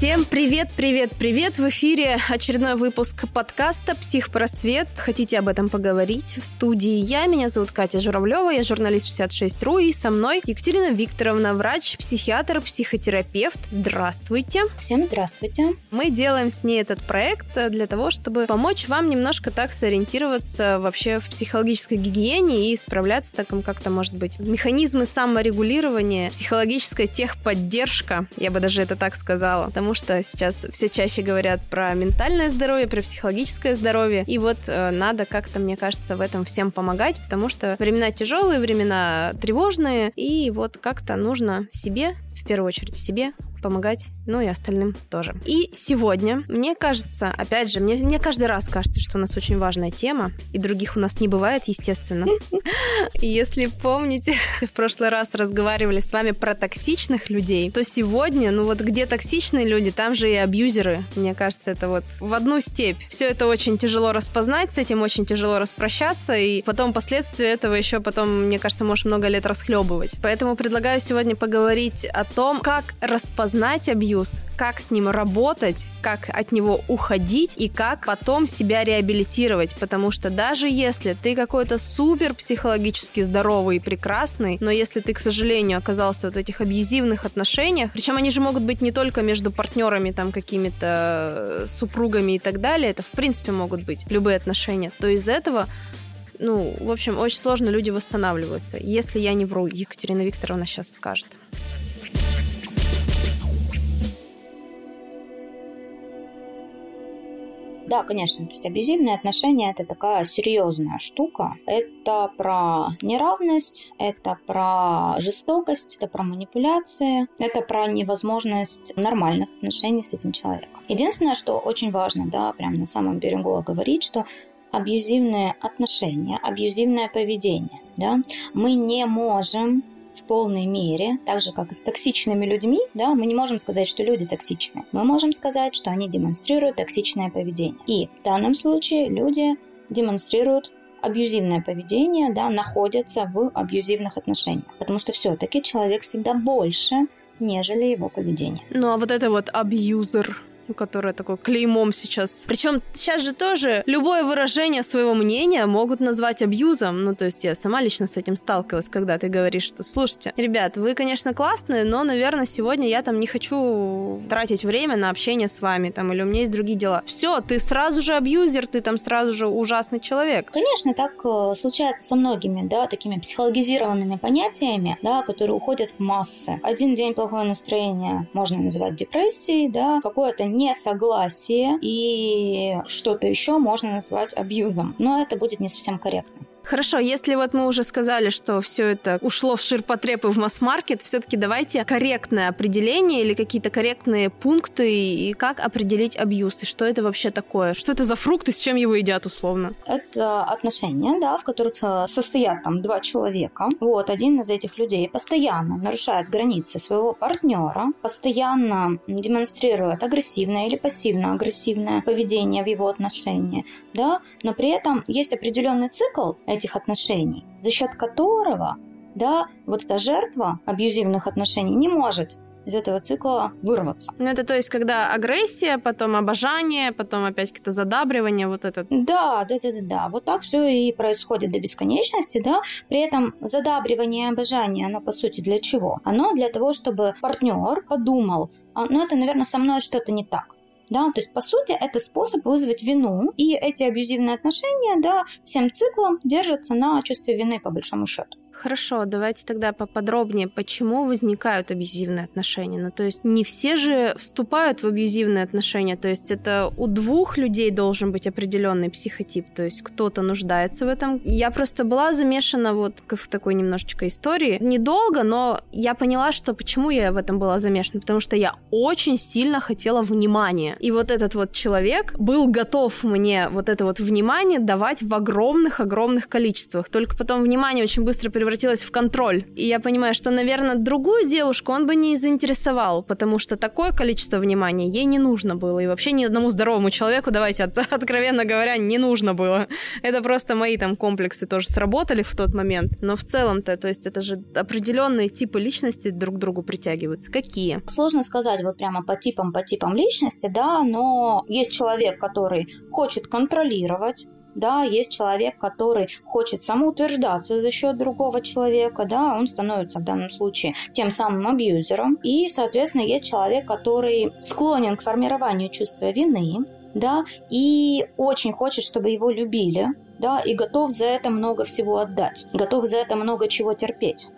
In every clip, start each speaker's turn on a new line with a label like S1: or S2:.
S1: Всем привет, привет, привет! В эфире очередной выпуск подкаста «Психпросвет». Хотите об этом поговорить? В студии я, меня зовут Катя Журавлева, я журналист 66.ru, и со мной Екатерина Викторовна, врач, психиатр, психотерапевт. Здравствуйте!
S2: Всем здравствуйте!
S1: Мы делаем с ней этот проект для того, чтобы помочь вам немножко так сориентироваться вообще в психологической гигиене и справляться так как-то, может быть, механизмы саморегулирования, психологическая техподдержка, я бы даже это так сказала, потому потому что сейчас все чаще говорят про ментальное здоровье, про психологическое здоровье. И вот э, надо как-то, мне кажется, в этом всем помогать, потому что времена тяжелые, времена тревожные, и вот как-то нужно себе, в первую очередь себе, помогать, ну и остальным тоже. И сегодня, мне кажется, опять же, мне, мне каждый раз кажется, что у нас очень важная тема, и других у нас не бывает, естественно. Если помните, в прошлый раз разговаривали с вами про токсичных людей, то сегодня, ну вот где токсичные люди, там же и абьюзеры. Мне кажется, это вот в одну степь. Все это очень тяжело распознать, с этим очень тяжело распрощаться, и потом последствия этого еще потом, мне кажется, можешь много лет расхлебывать. Поэтому предлагаю сегодня поговорить о том, как распознать распознать абьюз, как с ним работать, как от него уходить и как потом себя реабилитировать. Потому что даже если ты какой-то супер психологически здоровый и прекрасный, но если ты, к сожалению, оказался вот в этих абьюзивных отношениях, причем они же могут быть не только между партнерами, там, какими-то э, супругами и так далее, это, в принципе, могут быть любые отношения, то из этого ну, в общем, очень сложно люди восстанавливаются. Если я не вру, Екатерина Викторовна сейчас скажет.
S2: Да, конечно, то есть абьюзивные отношения это такая серьезная штука. Это про неравность, это про жестокость, это про манипуляции, это про невозможность нормальных отношений с этим человеком. Единственное, что очень важно, да, прям на самом берегу говорить, что абьюзивные отношения, абьюзивное поведение, да, мы не можем в полной мере, так же как и с токсичными людьми, да, мы не можем сказать, что люди токсичны. Мы можем сказать, что они демонстрируют токсичное поведение. И в данном случае люди демонстрируют абьюзивное поведение, да, находятся в абьюзивных отношениях. Потому что все-таки человек всегда больше, нежели его поведение.
S1: Ну а вот это вот абьюзер, которое такое клеймом сейчас. Причем сейчас же тоже любое выражение своего мнения могут назвать абьюзом. Ну, то есть я сама лично с этим сталкивалась, когда ты говоришь, что, слушайте, ребят, вы, конечно, классные, но, наверное, сегодня я там не хочу тратить время на общение с вами, там, или у меня есть другие дела. Все, ты сразу же абьюзер, ты там сразу же ужасный человек.
S2: Конечно, так э, случается со многими, да, такими психологизированными понятиями, да, которые уходят в массы. Один день плохое настроение можно называть депрессией, да, какое-то несогласие и что-то еще можно назвать абьюзом. Но это будет не совсем корректно.
S1: Хорошо, если вот мы уже сказали, что все это ушло в ширпотреб и в масс-маркет, все-таки давайте корректное определение или какие-то корректные пункты и как определить абьюз, и что это вообще такое? Что это за фрукты, с чем его едят условно?
S2: Это отношения, да, в которых э, состоят там два человека. Вот, один из этих людей постоянно нарушает границы своего партнера, постоянно демонстрирует агрессивное или пассивно-агрессивное поведение в его отношении, да, но при этом есть определенный цикл этих отношений, за счет которого да, вот эта жертва абьюзивных отношений не может из этого цикла вырваться.
S1: Ну, это то есть, когда агрессия, потом обожание, потом опять какое-то задабривание, вот это.
S2: Да, да, да, да, да. Вот так все и происходит до бесконечности, да. При этом задабривание и обожание, оно по сути для чего? Оно для того, чтобы партнер подумал, а, ну это, наверное, со мной что-то не так да, то есть, по сути, это способ вызвать вину, и эти абьюзивные отношения, да, всем циклом держатся на чувстве вины, по большому счету.
S1: Хорошо, давайте тогда поподробнее, почему возникают абьюзивные отношения. Ну, то есть не все же вступают в абьюзивные отношения, то есть это у двух людей должен быть определенный психотип, то есть кто-то нуждается в этом. Я просто была замешана вот в такой немножечко истории. Недолго, но я поняла, что почему я в этом была замешана, потому что я очень сильно хотела внимания. И вот этот вот человек был готов мне вот это вот внимание давать в огромных-огромных количествах. Только потом внимание очень быстро превратилось в контроль. И я понимаю, что, наверное, другую девушку он бы не заинтересовал, потому что такое количество внимания ей не нужно было. И вообще ни одному здоровому человеку, давайте от, откровенно говоря, не нужно было. Это просто мои там комплексы тоже сработали в тот момент. Но в целом-то, то есть это же определенные типы личности друг к другу притягиваются. Какие?
S2: Сложно сказать вот прямо по типам, по типам личности, да, но есть человек, который хочет контролировать, да, есть человек, который хочет самоутверждаться за счет другого человека, да, он становится в данном случае тем самым абьюзером. И, соответственно, есть человек, который склонен к формированию чувства вины, да, и очень хочет, чтобы его любили, да, и готов за это много всего отдать, готов за это много чего терпеть.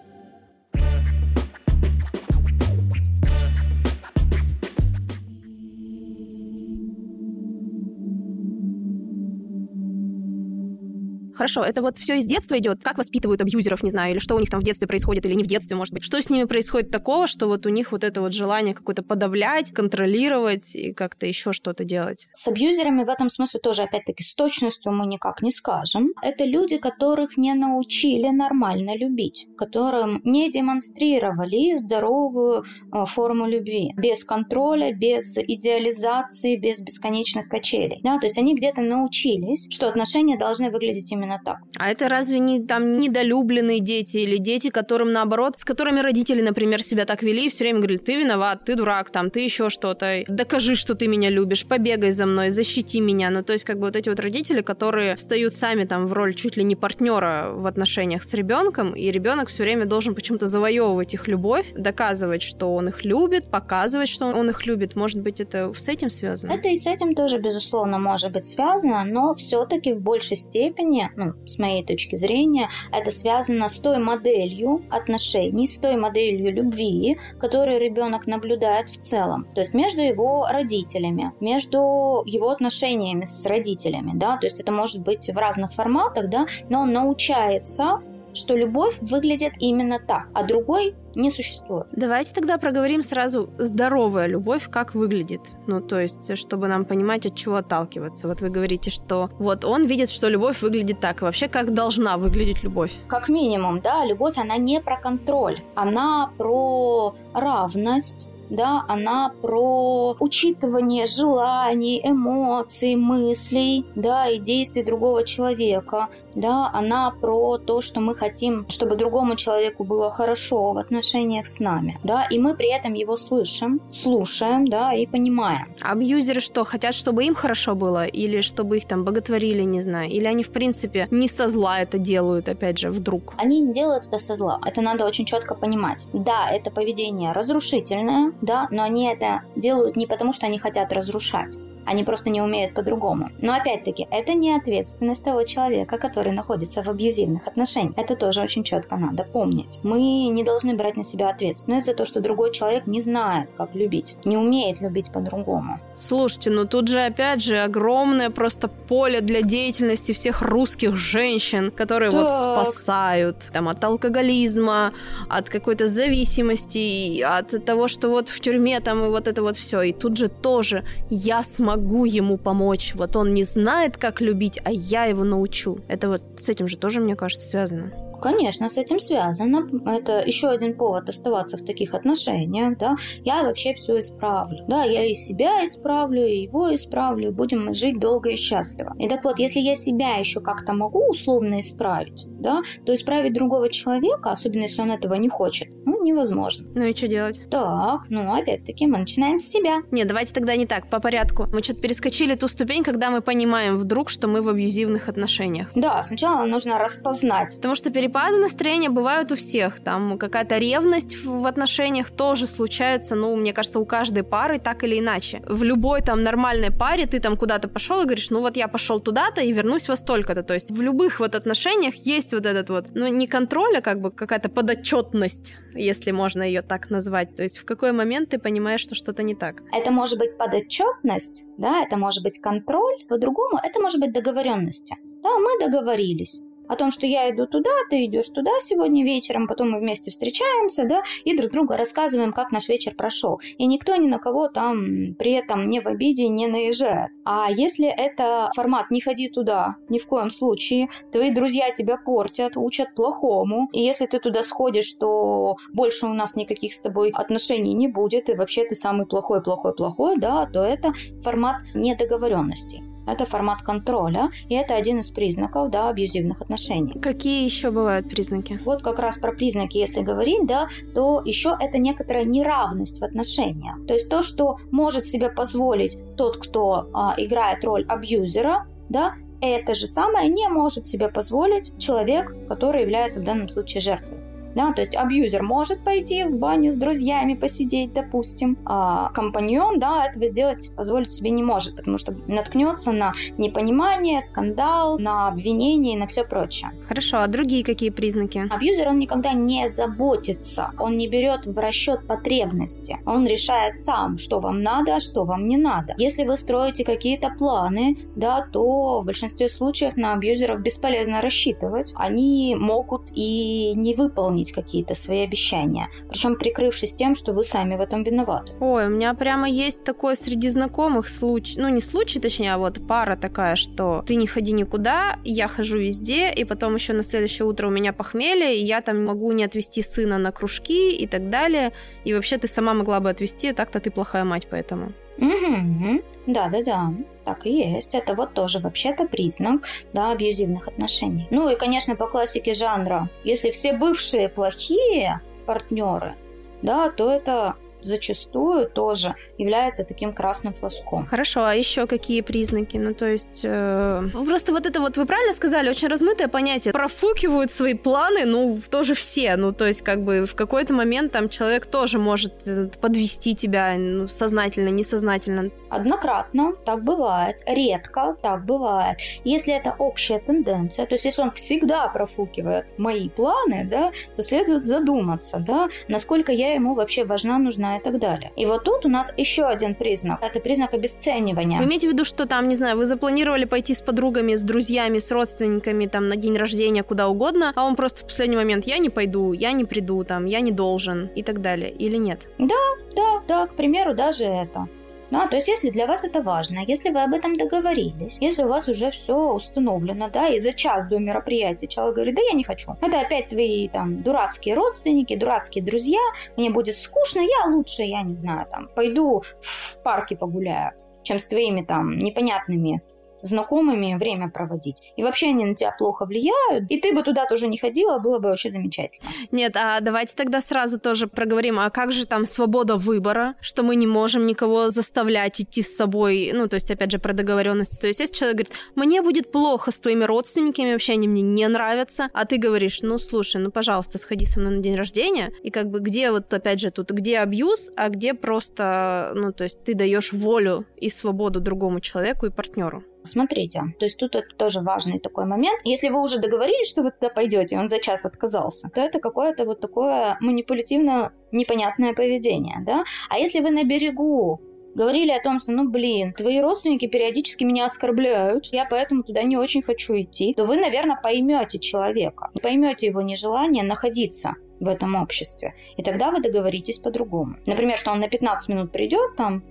S1: Хорошо, это вот все из детства идет. Как воспитывают абьюзеров, не знаю, или что у них там в детстве происходит, или не в детстве, может быть. Что с ними происходит такого, что вот у них вот это вот желание какое-то подавлять, контролировать и как-то еще что-то делать?
S2: С абьюзерами в этом смысле тоже, опять-таки, с точностью мы никак не скажем. Это люди, которых не научили нормально любить, которым не демонстрировали здоровую э, форму любви, без контроля, без идеализации, без бесконечных качелей. Да, то есть они где-то научились, что отношения должны выглядеть именно именно так.
S1: А это разве не там недолюбленные дети или дети, которым наоборот, с которыми родители, например, себя так вели и все время говорили, ты виноват, ты дурак, там, ты еще что-то, докажи, что ты меня любишь, побегай за мной, защити меня. Ну, то есть, как бы вот эти вот родители, которые встают сами там в роль чуть ли не партнера в отношениях с ребенком, и ребенок все время должен почему-то завоевывать их любовь, доказывать, что он их любит, показывать, что он их любит. Может быть, это с этим связано?
S2: Это и с этим тоже, безусловно, может быть связано, но все-таки в большей степени ну, с моей точки зрения, это связано с той моделью отношений, с той моделью любви, которую ребенок наблюдает в целом. То есть между его родителями, между его отношениями с родителями, да, то есть это может быть в разных форматах, да, но он научается что любовь выглядит именно так, а другой не существует.
S1: Давайте тогда проговорим сразу здоровая любовь, как выглядит. Ну, то есть, чтобы нам понимать, от чего отталкиваться. Вот вы говорите, что вот он видит, что любовь выглядит так. вообще, как должна выглядеть любовь?
S2: Как минимум, да, любовь, она не про контроль. Она про равность, да, она про учитывание желаний, эмоций, мыслей, да, и действий другого человека, да, она про то, что мы хотим, чтобы другому человеку было хорошо в отношениях с нами, да, и мы при этом его слышим, слушаем, да, и понимаем.
S1: А абьюзеры что, хотят, чтобы им хорошо было, или чтобы их там боготворили, не знаю, или они, в принципе, не со зла это делают, опять же, вдруг?
S2: Они не делают это со зла, это надо очень четко понимать. Да, это поведение разрушительное, да, но они это делают не потому, что они хотят разрушать, они просто не умеют по-другому. Но опять-таки, это не ответственность того человека, который находится в абьюзивных отношениях. Это тоже очень четко надо помнить. Мы не должны брать на себя ответственность за то, что другой человек не знает, как любить, не умеет любить по-другому.
S1: Слушайте, ну тут же опять же огромное просто поле для деятельности всех русских женщин, которые так. вот спасают там от алкоголизма, от какой-то зависимости, от того, что вот в тюрьме там и вот это вот все. И тут же тоже я смогу могу ему помочь. Вот он не знает, как любить, а я его научу. Это вот с этим же тоже, мне кажется, связано.
S2: Конечно, с этим связано. Это еще один повод оставаться в таких отношениях, да. Я вообще все исправлю. Да, я и себя исправлю, и его исправлю, будем жить долго и счастливо. И так вот, если я себя еще как-то могу условно исправить, да, то исправить другого человека, особенно если он этого не хочет, ну, невозможно.
S1: Ну и что делать?
S2: Так, ну, опять-таки, мы начинаем с себя.
S1: Не, давайте тогда не так, по порядку. Мы что-то перескочили ту ступень, когда мы понимаем вдруг, что мы в абьюзивных отношениях.
S2: Да, сначала нужно распознать.
S1: Потому что переп перепады настроения бывают у всех. Там какая-то ревность в отношениях тоже случается, ну, мне кажется, у каждой пары так или иначе. В любой там нормальной паре ты там куда-то пошел и говоришь, ну вот я пошел туда-то и вернусь во столько-то. То есть в любых вот отношениях есть вот этот вот, ну, не контроль, а как бы какая-то подотчетность, если можно ее так назвать. То есть в какой момент ты понимаешь, что что-то не так.
S2: Это может быть подотчетность, да, это может быть контроль, по-другому это может быть договоренности. Да, мы договорились о том, что я иду туда, ты идешь туда сегодня вечером, потом мы вместе встречаемся, да, и друг другу рассказываем, как наш вечер прошел. И никто ни на кого там при этом не в обиде не наезжает. А если это формат «не ходи туда», ни в коем случае, твои друзья тебя портят, учат плохому, и если ты туда сходишь, то больше у нас никаких с тобой отношений не будет, и вообще ты самый плохой, плохой, плохой, да, то это формат недоговоренностей. Это формат контроля, и это один из признаков да, абьюзивных отношений.
S1: Какие еще бывают признаки?
S2: Вот как раз про признаки, если говорить, да, то еще это некоторая неравность в отношениях. То есть то, что может себе позволить тот, кто а, играет роль абьюзера, да, это же самое не может себе позволить человек, который является в данном случае жертвой. Да, то есть абьюзер может пойти в баню с друзьями посидеть, допустим, а компаньон, да, этого сделать, позволить себе не может, потому что наткнется на непонимание, скандал, на обвинение и на все прочее.
S1: Хорошо, а другие какие признаки?
S2: Абьюзер, он никогда не заботится, он не берет в расчет потребности, он решает сам, что вам надо, а что вам не надо. Если вы строите какие-то планы, да, то в большинстве случаев на абьюзеров бесполезно рассчитывать. Они могут и не выполнить выполнить какие-то свои обещания, причем прикрывшись тем, что вы сами в этом виноваты.
S1: Ой, у меня прямо есть такое среди знакомых случай, ну не случай, точнее, а вот пара такая, что ты не ходи никуда, я хожу везде, и потом еще на следующее утро у меня похмелье, и я там могу не отвезти сына на кружки и так далее, и вообще ты сама могла бы отвезти, так-то ты плохая мать поэтому.
S2: Угу, да-да-да, так и есть. Это вот тоже вообще-то признак, да, абьюзивных отношений. Ну и, конечно, по классике жанра, если все бывшие плохие партнеры, да, то это зачастую тоже является таким красным флажком.
S1: Хорошо, а еще какие признаки? Ну, то есть, э, просто вот это вот, вы правильно сказали, очень размытое понятие. Профукивают свои планы, ну, тоже все. Ну, то есть, как бы в какой-то момент там человек тоже может э, подвести тебя ну, сознательно, несознательно.
S2: Однократно так бывает, редко так бывает. Если это общая тенденция, то есть если он всегда профукивает мои планы, да, то следует задуматься, да, насколько я ему вообще важна, нужна и так далее. И вот тут у нас еще один признак. Это признак обесценивания.
S1: Вы имеете в виду, что там, не знаю, вы запланировали пойти с подругами, с друзьями, с родственниками там на день рождения, куда угодно, а он просто в последний момент «я не пойду», «я не приду», там «я не должен» и так далее. Или нет?
S2: Да, да, да, к примеру, даже это. Да, то есть, если для вас это важно, если вы об этом договорились, если у вас уже все установлено, да, и за час до мероприятия человек говорит, да я не хочу. Это опять твои там дурацкие родственники, дурацкие друзья, мне будет скучно, я лучше, я не знаю, там, пойду в парке погуляю чем с твоими там непонятными знакомыми время проводить. И вообще они на тебя плохо влияют, и ты бы туда тоже не ходила, было бы вообще замечательно.
S1: Нет, а давайте тогда сразу тоже проговорим, а как же там свобода выбора, что мы не можем никого заставлять идти с собой, ну, то есть, опять же, про договоренность. То есть, если человек говорит, мне будет плохо с твоими родственниками, вообще они мне не нравятся, а ты говоришь, ну, слушай, ну, пожалуйста, сходи со мной на день рождения, и как бы где вот, опять же, тут, где абьюз, а где просто, ну, то есть, ты даешь волю и свободу другому человеку и партнеру.
S2: Смотрите, то есть тут это тоже важный такой момент. Если вы уже договорились, что вы туда пойдете, он за час отказался, то это какое-то вот такое манипулятивно непонятное поведение, да? А если вы на берегу говорили о том, что, ну, блин, твои родственники периодически меня оскорбляют, я поэтому туда не очень хочу идти, то вы, наверное, поймете человека, поймете его нежелание находиться в этом обществе. И тогда вы договоритесь по-другому. Например, что он на 15 минут придет там,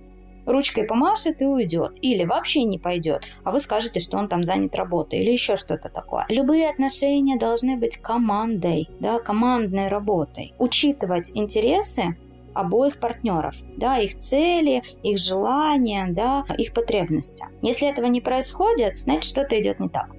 S2: ручкой помашет и уйдет. Или вообще не пойдет, а вы скажете, что он там занят работой или еще что-то такое. Любые отношения должны быть командой, да, командной работой. Учитывать интересы обоих партнеров, да, их цели, их желания, да, их потребности. Если этого не происходит, значит что-то идет не так.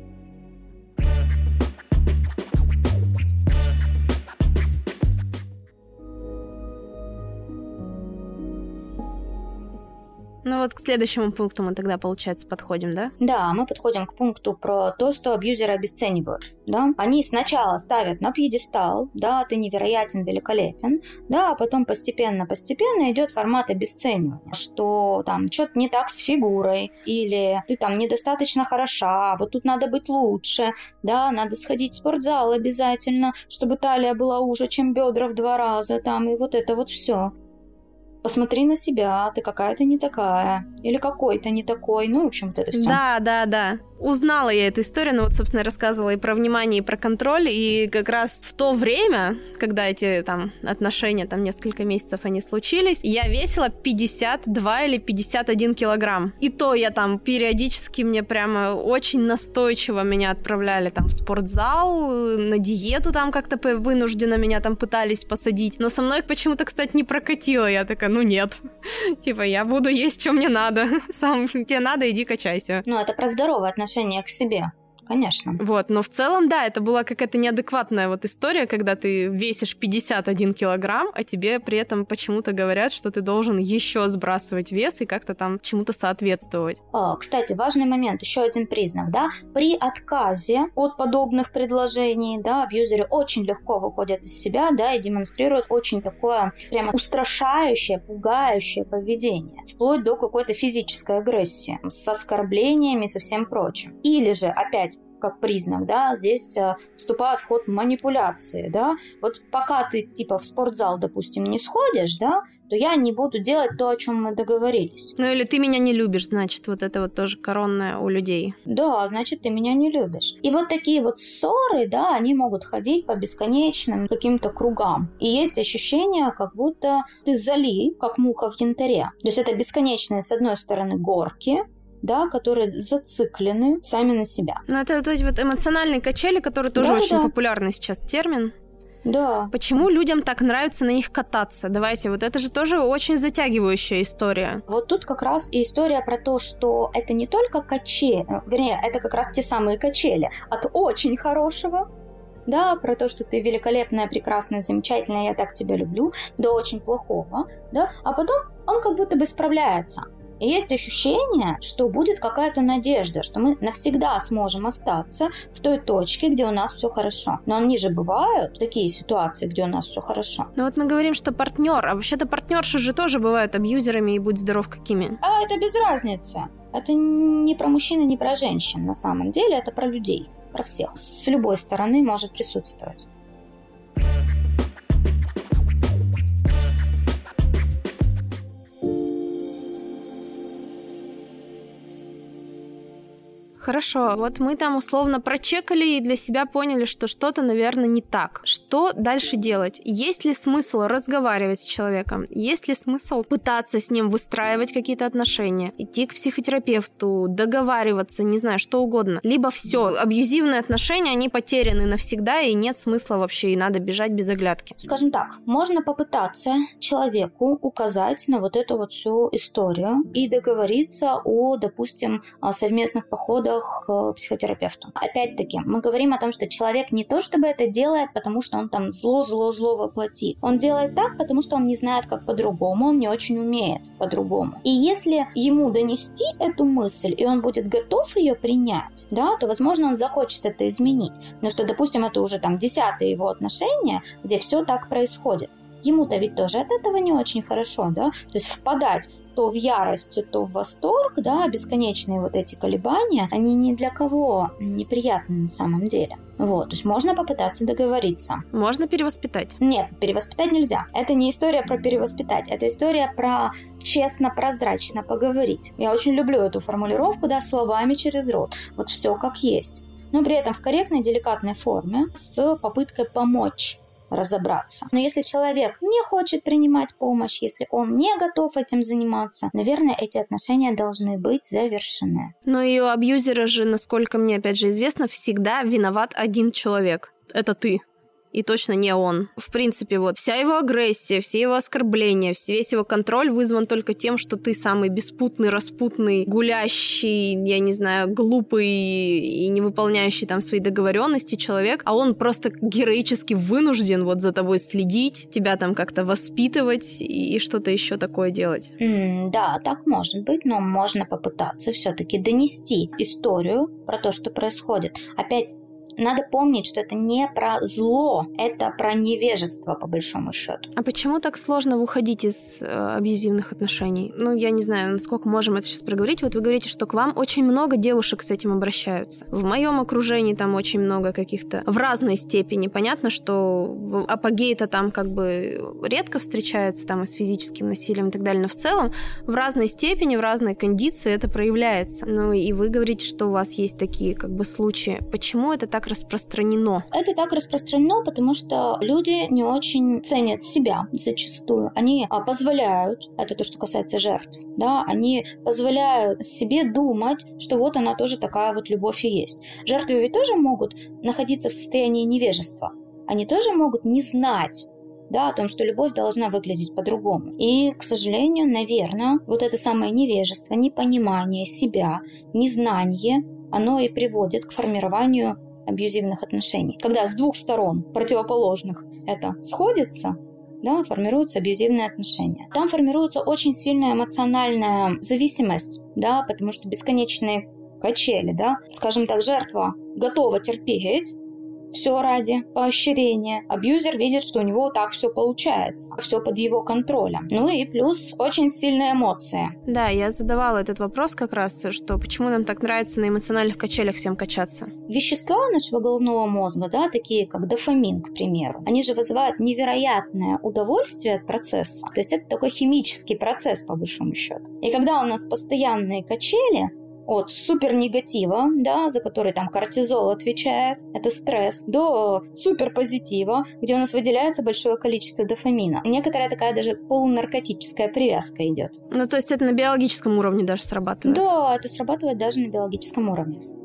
S1: Ну вот к следующему пункту мы тогда, получается, подходим, да?
S2: Да, мы подходим к пункту про то, что абьюзеры обесценивают. Да? Они сначала ставят на пьедестал, да, ты невероятен, великолепен, да, а потом постепенно-постепенно идет формат обесценивания, что там что-то не так с фигурой, или ты там недостаточно хороша, вот тут надо быть лучше, да, надо сходить в спортзал обязательно, чтобы талия была уже, чем бедра в два раза, там, и вот это вот все посмотри на себя, ты какая-то не такая, или какой-то не такой, ну, в общем, вот это все.
S1: Да, да, да. Узнала я эту историю, ну вот, собственно, рассказывала и про внимание, и про контроль, и как раз в то время, когда эти там отношения, там несколько месяцев они случились, я весила 52 или 51 килограмм. И то я там периодически мне прямо очень настойчиво меня отправляли там в спортзал, на диету там как-то вынужденно меня там пытались посадить. Но со мной почему-то, кстати, не прокатило. Я такая, ну нет. Типа, я буду есть, что мне надо. Сам тебе надо, иди качайся.
S2: Ну, это про здоровое отношение к себе конечно.
S1: Вот, но в целом, да, это была какая-то неадекватная вот история, когда ты весишь 51 килограмм, а тебе при этом почему-то говорят, что ты должен еще сбрасывать вес и как-то там чему-то соответствовать.
S2: А, кстати, важный момент, еще один признак, да, при отказе от подобных предложений, да, абьюзеры очень легко выходят из себя, да, и демонстрируют очень такое прямо устрашающее, пугающее поведение, вплоть до какой-то физической агрессии, с оскорблениями и со всем прочим. Или же, опять, как признак, да, здесь э, вступает в ход манипуляции, да, вот пока ты типа в спортзал, допустим, не сходишь, да, то я не буду делать то, о чем мы договорились.
S1: Ну или ты меня не любишь, значит, вот это вот тоже коронное у людей.
S2: Да, значит, ты меня не любишь. И вот такие вот ссоры, да, они могут ходить по бесконечным каким-то кругам. И есть ощущение, как будто ты зали, как муха в янтаре. То есть это бесконечные, с одной стороны, горки, да, которые зациклены сами на себя.
S1: Ну, это вот эти вот эмоциональные качели, которые тоже да, очень да. популярный сейчас термин.
S2: Да.
S1: Почему людям так нравится на них кататься? Давайте, вот это же тоже очень затягивающая история.
S2: Вот тут как раз и история про то, что это не только качели, э, вернее, это как раз те самые качели от очень хорошего да, про то, что ты великолепная, прекрасная, замечательная, я так тебя люблю, до очень плохого, да, а потом он как будто бы справляется. И есть ощущение, что будет какая-то надежда, что мы навсегда сможем остаться в той точке, где у нас все хорошо. Но они же бывают, такие ситуации, где у нас все хорошо.
S1: Ну вот мы говорим, что партнер, а вообще-то партнерши же тоже бывают абьюзерами и будь здоров какими.
S2: А это без разницы. Это не про мужчин и не про женщин на самом деле, это про людей, про всех. С любой стороны может присутствовать.
S1: Хорошо, вот мы там условно прочекали и для себя поняли, что что-то, наверное, не так. Что дальше делать? Есть ли смысл разговаривать с человеком? Есть ли смысл пытаться с ним выстраивать какие-то отношения? Идти к психотерапевту, договариваться, не знаю, что угодно. Либо все, абьюзивные отношения, они потеряны навсегда, и нет смысла вообще, и надо бежать без оглядки.
S2: Скажем так, можно попытаться человеку указать на вот эту вот всю историю и договориться о, допустим, совместных походах к психотерапевту. Опять-таки, мы говорим о том, что человек не то чтобы это делает, потому что он там зло-зло-зло воплотит. Он делает так, потому что он не знает, как по-другому, он не очень умеет по-другому. И если ему донести эту мысль, и он будет готов ее принять, да, то, возможно, он захочет это изменить. Но что, допустим, это уже там десятые его отношения, где все так происходит ему-то ведь тоже от этого не очень хорошо, да, то есть впадать то в ярость, то в восторг, да, бесконечные вот эти колебания, они ни для кого неприятны на самом деле. Вот, то есть можно попытаться договориться.
S1: Можно перевоспитать?
S2: Нет, перевоспитать нельзя. Это не история про перевоспитать, это история про честно, прозрачно поговорить. Я очень люблю эту формулировку, да, словами через рот. Вот все как есть но при этом в корректной, деликатной форме с попыткой помочь разобраться. Но если человек не хочет принимать помощь, если он не готов этим заниматься, наверное, эти отношения должны быть завершены.
S1: Но и у абьюзера же, насколько мне опять же известно, всегда виноват один человек. Это ты и точно не он. В принципе, вот вся его агрессия, все его оскорбления, весь его контроль вызван только тем, что ты самый беспутный, распутный, гулящий, я не знаю, глупый и не выполняющий там свои договоренности человек, а он просто героически вынужден вот за тобой следить, тебя там как-то воспитывать и что-то еще такое делать.
S2: Mm, да, так может быть, но можно попытаться все-таки донести историю про то, что происходит. Опять Надо помнить, что это не про зло, это про невежество, по большому счету.
S1: А почему так сложно выходить из э, абьюзивных отношений? Ну, я не знаю, насколько можем это сейчас проговорить. Вот вы говорите, что к вам очень много девушек с этим обращаются. В моем окружении там очень много каких-то в разной степени. Понятно, что апогей-то там как бы редко встречается там и с физическим насилием и так далее, но в целом в разной степени, в разной кондиции это проявляется. Ну и вы говорите, что у вас есть такие как бы случаи. Почему это так распространено?
S2: Это так распространено, потому что люди не очень ценят себя зачастую. Они а, позволяют, это то, что касается жертв, да, они позволяют себе думать, что вот она тоже такая вот любовь и есть. Жертвы ведь тоже могут находиться в состоянии невежества. Они тоже могут не знать, да, о том, что любовь должна выглядеть по-другому. И, к сожалению, наверное, вот это самое невежество, непонимание себя, незнание, оно и приводит к формированию абьюзивных отношений. Когда с двух сторон противоположных это сходится, да, формируются абьюзивные отношения. Там формируется очень сильная эмоциональная зависимость, да, потому что бесконечные качели, да, скажем так, жертва готова терпеть, все ради поощрения. Абьюзер видит, что у него так все получается, все под его контролем. Ну и плюс очень сильные эмоции.
S1: Да, я задавала этот вопрос как раз, что почему нам так нравится на эмоциональных качелях всем качаться.
S2: Вещества нашего головного мозга, да, такие как дофамин, к примеру, они же вызывают невероятное удовольствие от процесса. То есть это такой химический процесс, по большому счету. И когда у нас постоянные качели, от супернегатива, да, за который там кортизол отвечает, это стресс, до суперпозитива, где у нас выделяется большое количество дофамина. Некоторая такая даже полунаркотическая привязка идет.
S1: Ну, то есть это на биологическом уровне даже срабатывает?
S2: Да, это срабатывает даже на биологическом уровне.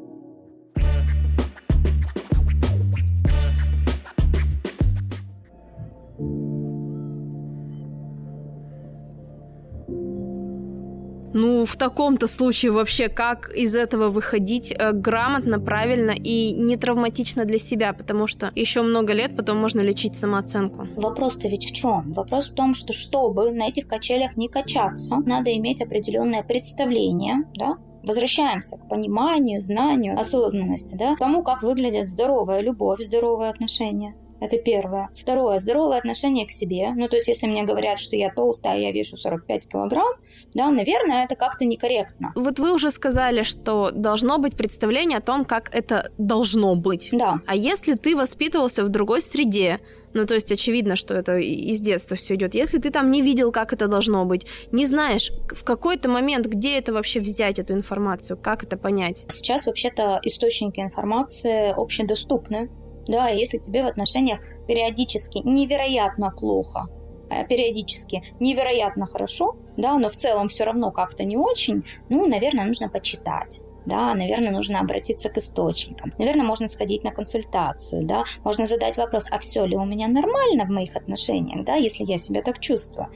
S1: Ну, в таком-то случае вообще как из этого выходить э, грамотно, правильно и не травматично для себя, потому что еще много лет потом можно лечить самооценку.
S2: Вопрос-то ведь в чем? Вопрос в том, что чтобы на этих качелях не качаться, надо иметь определенное представление, да, Возвращаемся к пониманию, знанию, осознанности, да, тому, как выглядит здоровая любовь, здоровые отношения. Это первое. Второе. Здоровое отношение к себе. Ну, то есть, если мне говорят, что я толстая, я вешу 45 килограмм, да, наверное, это как-то некорректно.
S1: Вот вы уже сказали, что должно быть представление о том, как это должно быть.
S2: Да.
S1: А если ты воспитывался в другой среде, ну, то есть очевидно, что это из детства все идет. Если ты там не видел, как это должно быть, не знаешь в какой-то момент, где это вообще взять, эту информацию, как это понять?
S2: Сейчас вообще-то источники информации общедоступны. Да, если тебе в отношениях периодически невероятно плохо, а периодически невероятно хорошо, да, но в целом все равно как-то не очень, ну, наверное, нужно почитать да, наверное, нужно обратиться к источникам. Наверное, можно сходить на консультацию, да, можно задать вопрос, а все ли у меня нормально в моих отношениях, да, если я себя так чувствую.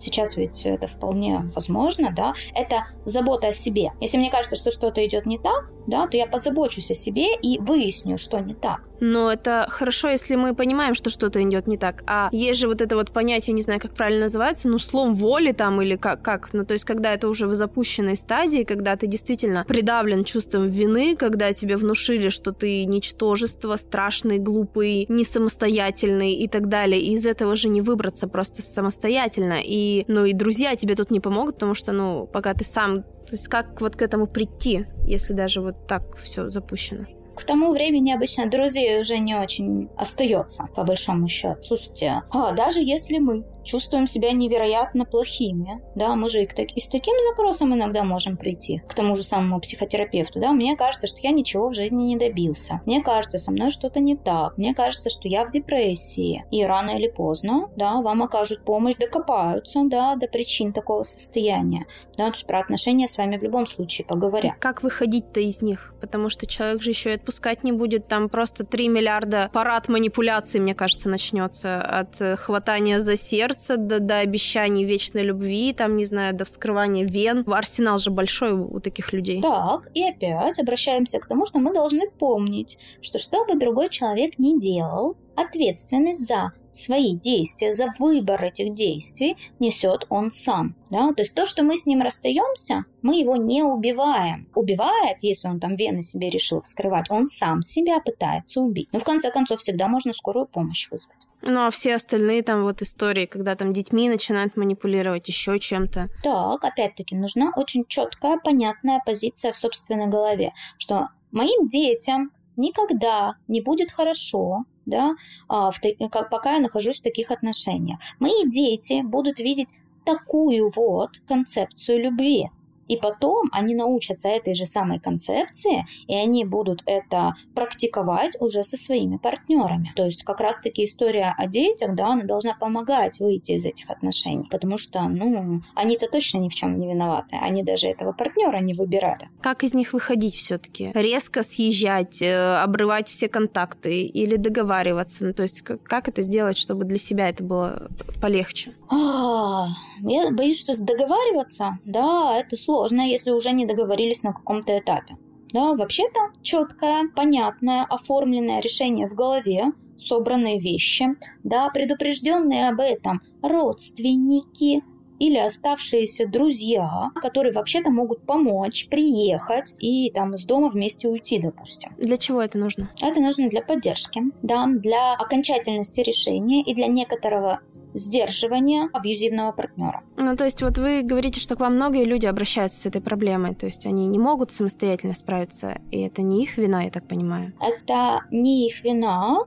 S2: Сейчас ведь это вполне возможно, да. Это забота о себе. Если мне кажется, что что-то идет не так, да, то я позабочусь о себе и выясню, что не так.
S1: Но это хорошо, если мы понимаем, что что-то идет не так. А есть же вот это вот понятие, не знаю, как правильно называется, ну, слом воли там или как, как. Ну, то есть, когда это уже в запущенной стадии, когда ты действительно придавлен чувством вины, когда тебе внушили, что ты ничтожество, страшный, глупый, не самостоятельный и так далее. И из этого же не выбраться просто самостоятельно. И ну, и друзья тебе тут не помогут, потому что, ну, пока ты сам... То есть как вот к этому прийти, если даже вот так все запущено?
S2: К тому времени обычно друзей уже не очень остается, по большому счету. Слушайте, а даже если мы чувствуем себя невероятно плохими, да, мы же и, к, и с таким запросом иногда можем прийти к тому же самому психотерапевту, да, мне кажется, что я ничего в жизни не добился, мне кажется, со мной что-то не так, мне кажется, что я в депрессии, и рано или поздно, да, вам окажут помощь, докопаются, да, до причин такого состояния, да, то есть про отношения с вами в любом случае поговорят.
S1: Как выходить-то из них? Потому что человек же еще и отпускать не будет, там просто 3 миллиарда парад манипуляций, мне кажется, начнется от э, хватания за сердце, до, до обещаний вечной любви, там, не знаю, до вскрывания вен. Арсенал же большой у таких людей.
S2: Так, и опять обращаемся к тому, что мы должны помнить, что что бы другой человек ни делал, ответственность за свои действия, за выбор этих действий несет он сам. Да? То есть то, что мы с ним расстаемся, мы его не убиваем. Убивает, если он там вены себе решил вскрывать, он сам себя пытается убить. Но в конце концов всегда можно скорую помощь вызвать.
S1: Ну, а все остальные там вот истории, когда там детьми начинают манипулировать еще чем-то.
S2: Так, опять-таки, нужна очень четкая, понятная позиция в собственной голове, что моим детям никогда не будет хорошо, да, а, в, как, пока я нахожусь в таких отношениях. Мои дети будут видеть такую вот концепцию любви. И потом они научатся этой же самой концепции, и они будут это практиковать уже со своими партнерами. То есть как раз-таки история о детях, да, она должна помогать выйти из этих отношений, потому что, ну, они-то точно ни в чем не виноваты, они даже этого партнера не выбирали.
S1: Как из них выходить все-таки? Резко съезжать, э, обрывать все контакты или договариваться? Ну, то есть как это сделать, чтобы для себя это было полегче?
S2: А, я боюсь, что договариваться, да, это сложно сложно, если уже не договорились на каком-то этапе. Да, вообще-то четкое, понятное, оформленное решение в голове, собранные вещи, да, предупрежденные об этом родственники, или оставшиеся друзья, которые вообще-то могут помочь приехать и там с дома вместе уйти, допустим.
S1: Для чего это нужно?
S2: Это нужно для поддержки, да, для окончательности решения и для некоторого сдерживания абьюзивного партнера.
S1: Ну, то есть вот вы говорите, что к вам многие люди обращаются с этой проблемой, то есть они не могут самостоятельно справиться, и это не их вина, я так понимаю?
S2: Это не их вина,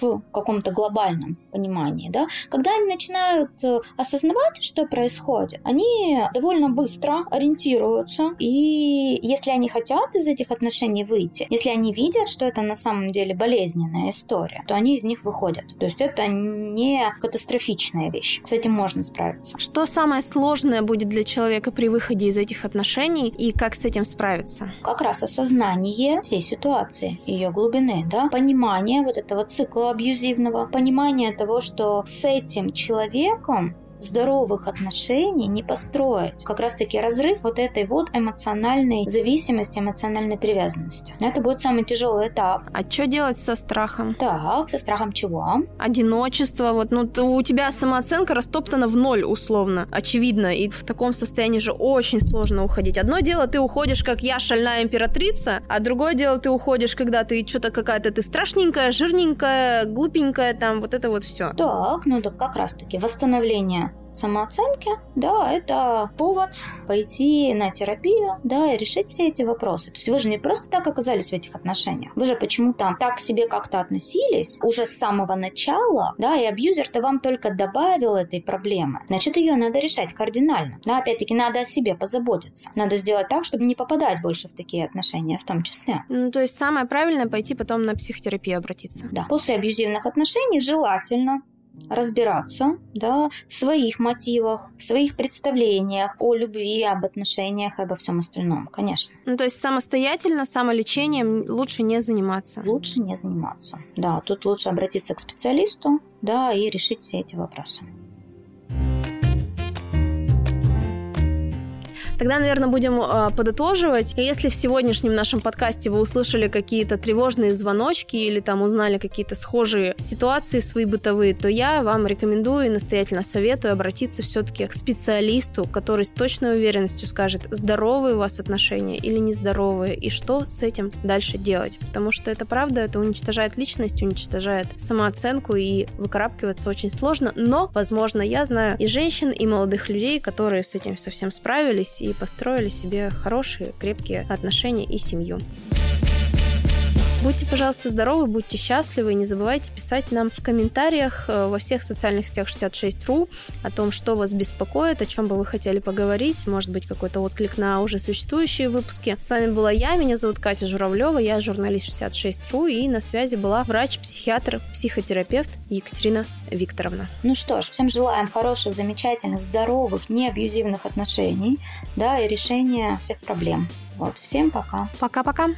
S2: в каком-то глобальном понимании, да, когда они начинают э, осознавать, что происходит, они довольно быстро ориентируются, и если они хотят из этих отношений выйти, если они видят, что это на самом деле болезненная история, то они из них выходят. То есть это не катастрофичная вещь. С этим можно справиться.
S1: Что самое сложное будет для человека при выходе из этих отношений и как с этим справиться?
S2: Как раз осознание всей ситуации, ее глубины, да, понимание вот этого цикла цикла абьюзивного, понимание того, что с этим человеком здоровых отношений не построить. Как раз-таки разрыв вот этой вот эмоциональной зависимости, эмоциональной привязанности. Это будет самый тяжелый этап.
S1: А что делать со страхом?
S2: Так, со страхом чего?
S1: Одиночество. Вот, ну, у тебя самооценка растоптана в ноль, условно. Очевидно. И в таком состоянии же очень сложно уходить. Одно дело, ты уходишь, как я, шальная императрица, а другое дело, ты уходишь, когда ты что-то какая-то ты страшненькая, жирненькая, глупенькая, там, вот это вот все.
S2: Так, ну так как раз-таки восстановление самооценки, да, это повод пойти на терапию, да, и решить все эти вопросы. То есть вы же не просто так оказались в этих отношениях, вы же почему-то так к себе как-то относились уже с самого начала, да, и абьюзер-то вам только добавил этой проблемы. Значит, ее надо решать кардинально. Да, опять-таки, надо о себе позаботиться. Надо сделать так, чтобы не попадать больше в такие отношения в том числе.
S1: Ну, то есть самое правильное пойти потом на психотерапию обратиться.
S2: Да. После абьюзивных отношений желательно разбираться да, в своих мотивах, в своих представлениях о любви, об отношениях и обо всем остальном, конечно.
S1: Ну, то есть самостоятельно, самолечением лучше не заниматься?
S2: Лучше не заниматься, да. Тут лучше обратиться к специалисту, да, и решить все эти вопросы.
S1: Тогда, наверное, будем э, подытоживать. И если в сегодняшнем нашем подкасте вы услышали какие-то тревожные звоночки или там узнали какие-то схожие ситуации свои бытовые, то я вам рекомендую и настоятельно советую обратиться все-таки к специалисту, который с точной уверенностью скажет, здоровые у вас отношения или нездоровые, и что с этим дальше делать. Потому что это правда, это уничтожает личность, уничтожает самооценку, и выкарабкиваться очень сложно. Но, возможно, я знаю и женщин, и молодых людей, которые с этим совсем справились и построили себе хорошие, крепкие отношения и семью. Будьте, пожалуйста, здоровы, будьте счастливы и не забывайте писать нам в комментариях э, во всех социальных сетях 66.ru о том, что вас беспокоит, о чем бы вы хотели поговорить, может быть, какой-то отклик на уже существующие выпуски. С вами была я, меня зовут Катя Журавлева, я журналист 66.ru и на связи была врач-психиатр, психотерапевт Екатерина Викторовна.
S2: Ну что ж, всем желаем хороших, замечательных, здоровых, неабьюзивных отношений, да, и решения всех проблем. Вот, всем пока.
S1: Пока-пока.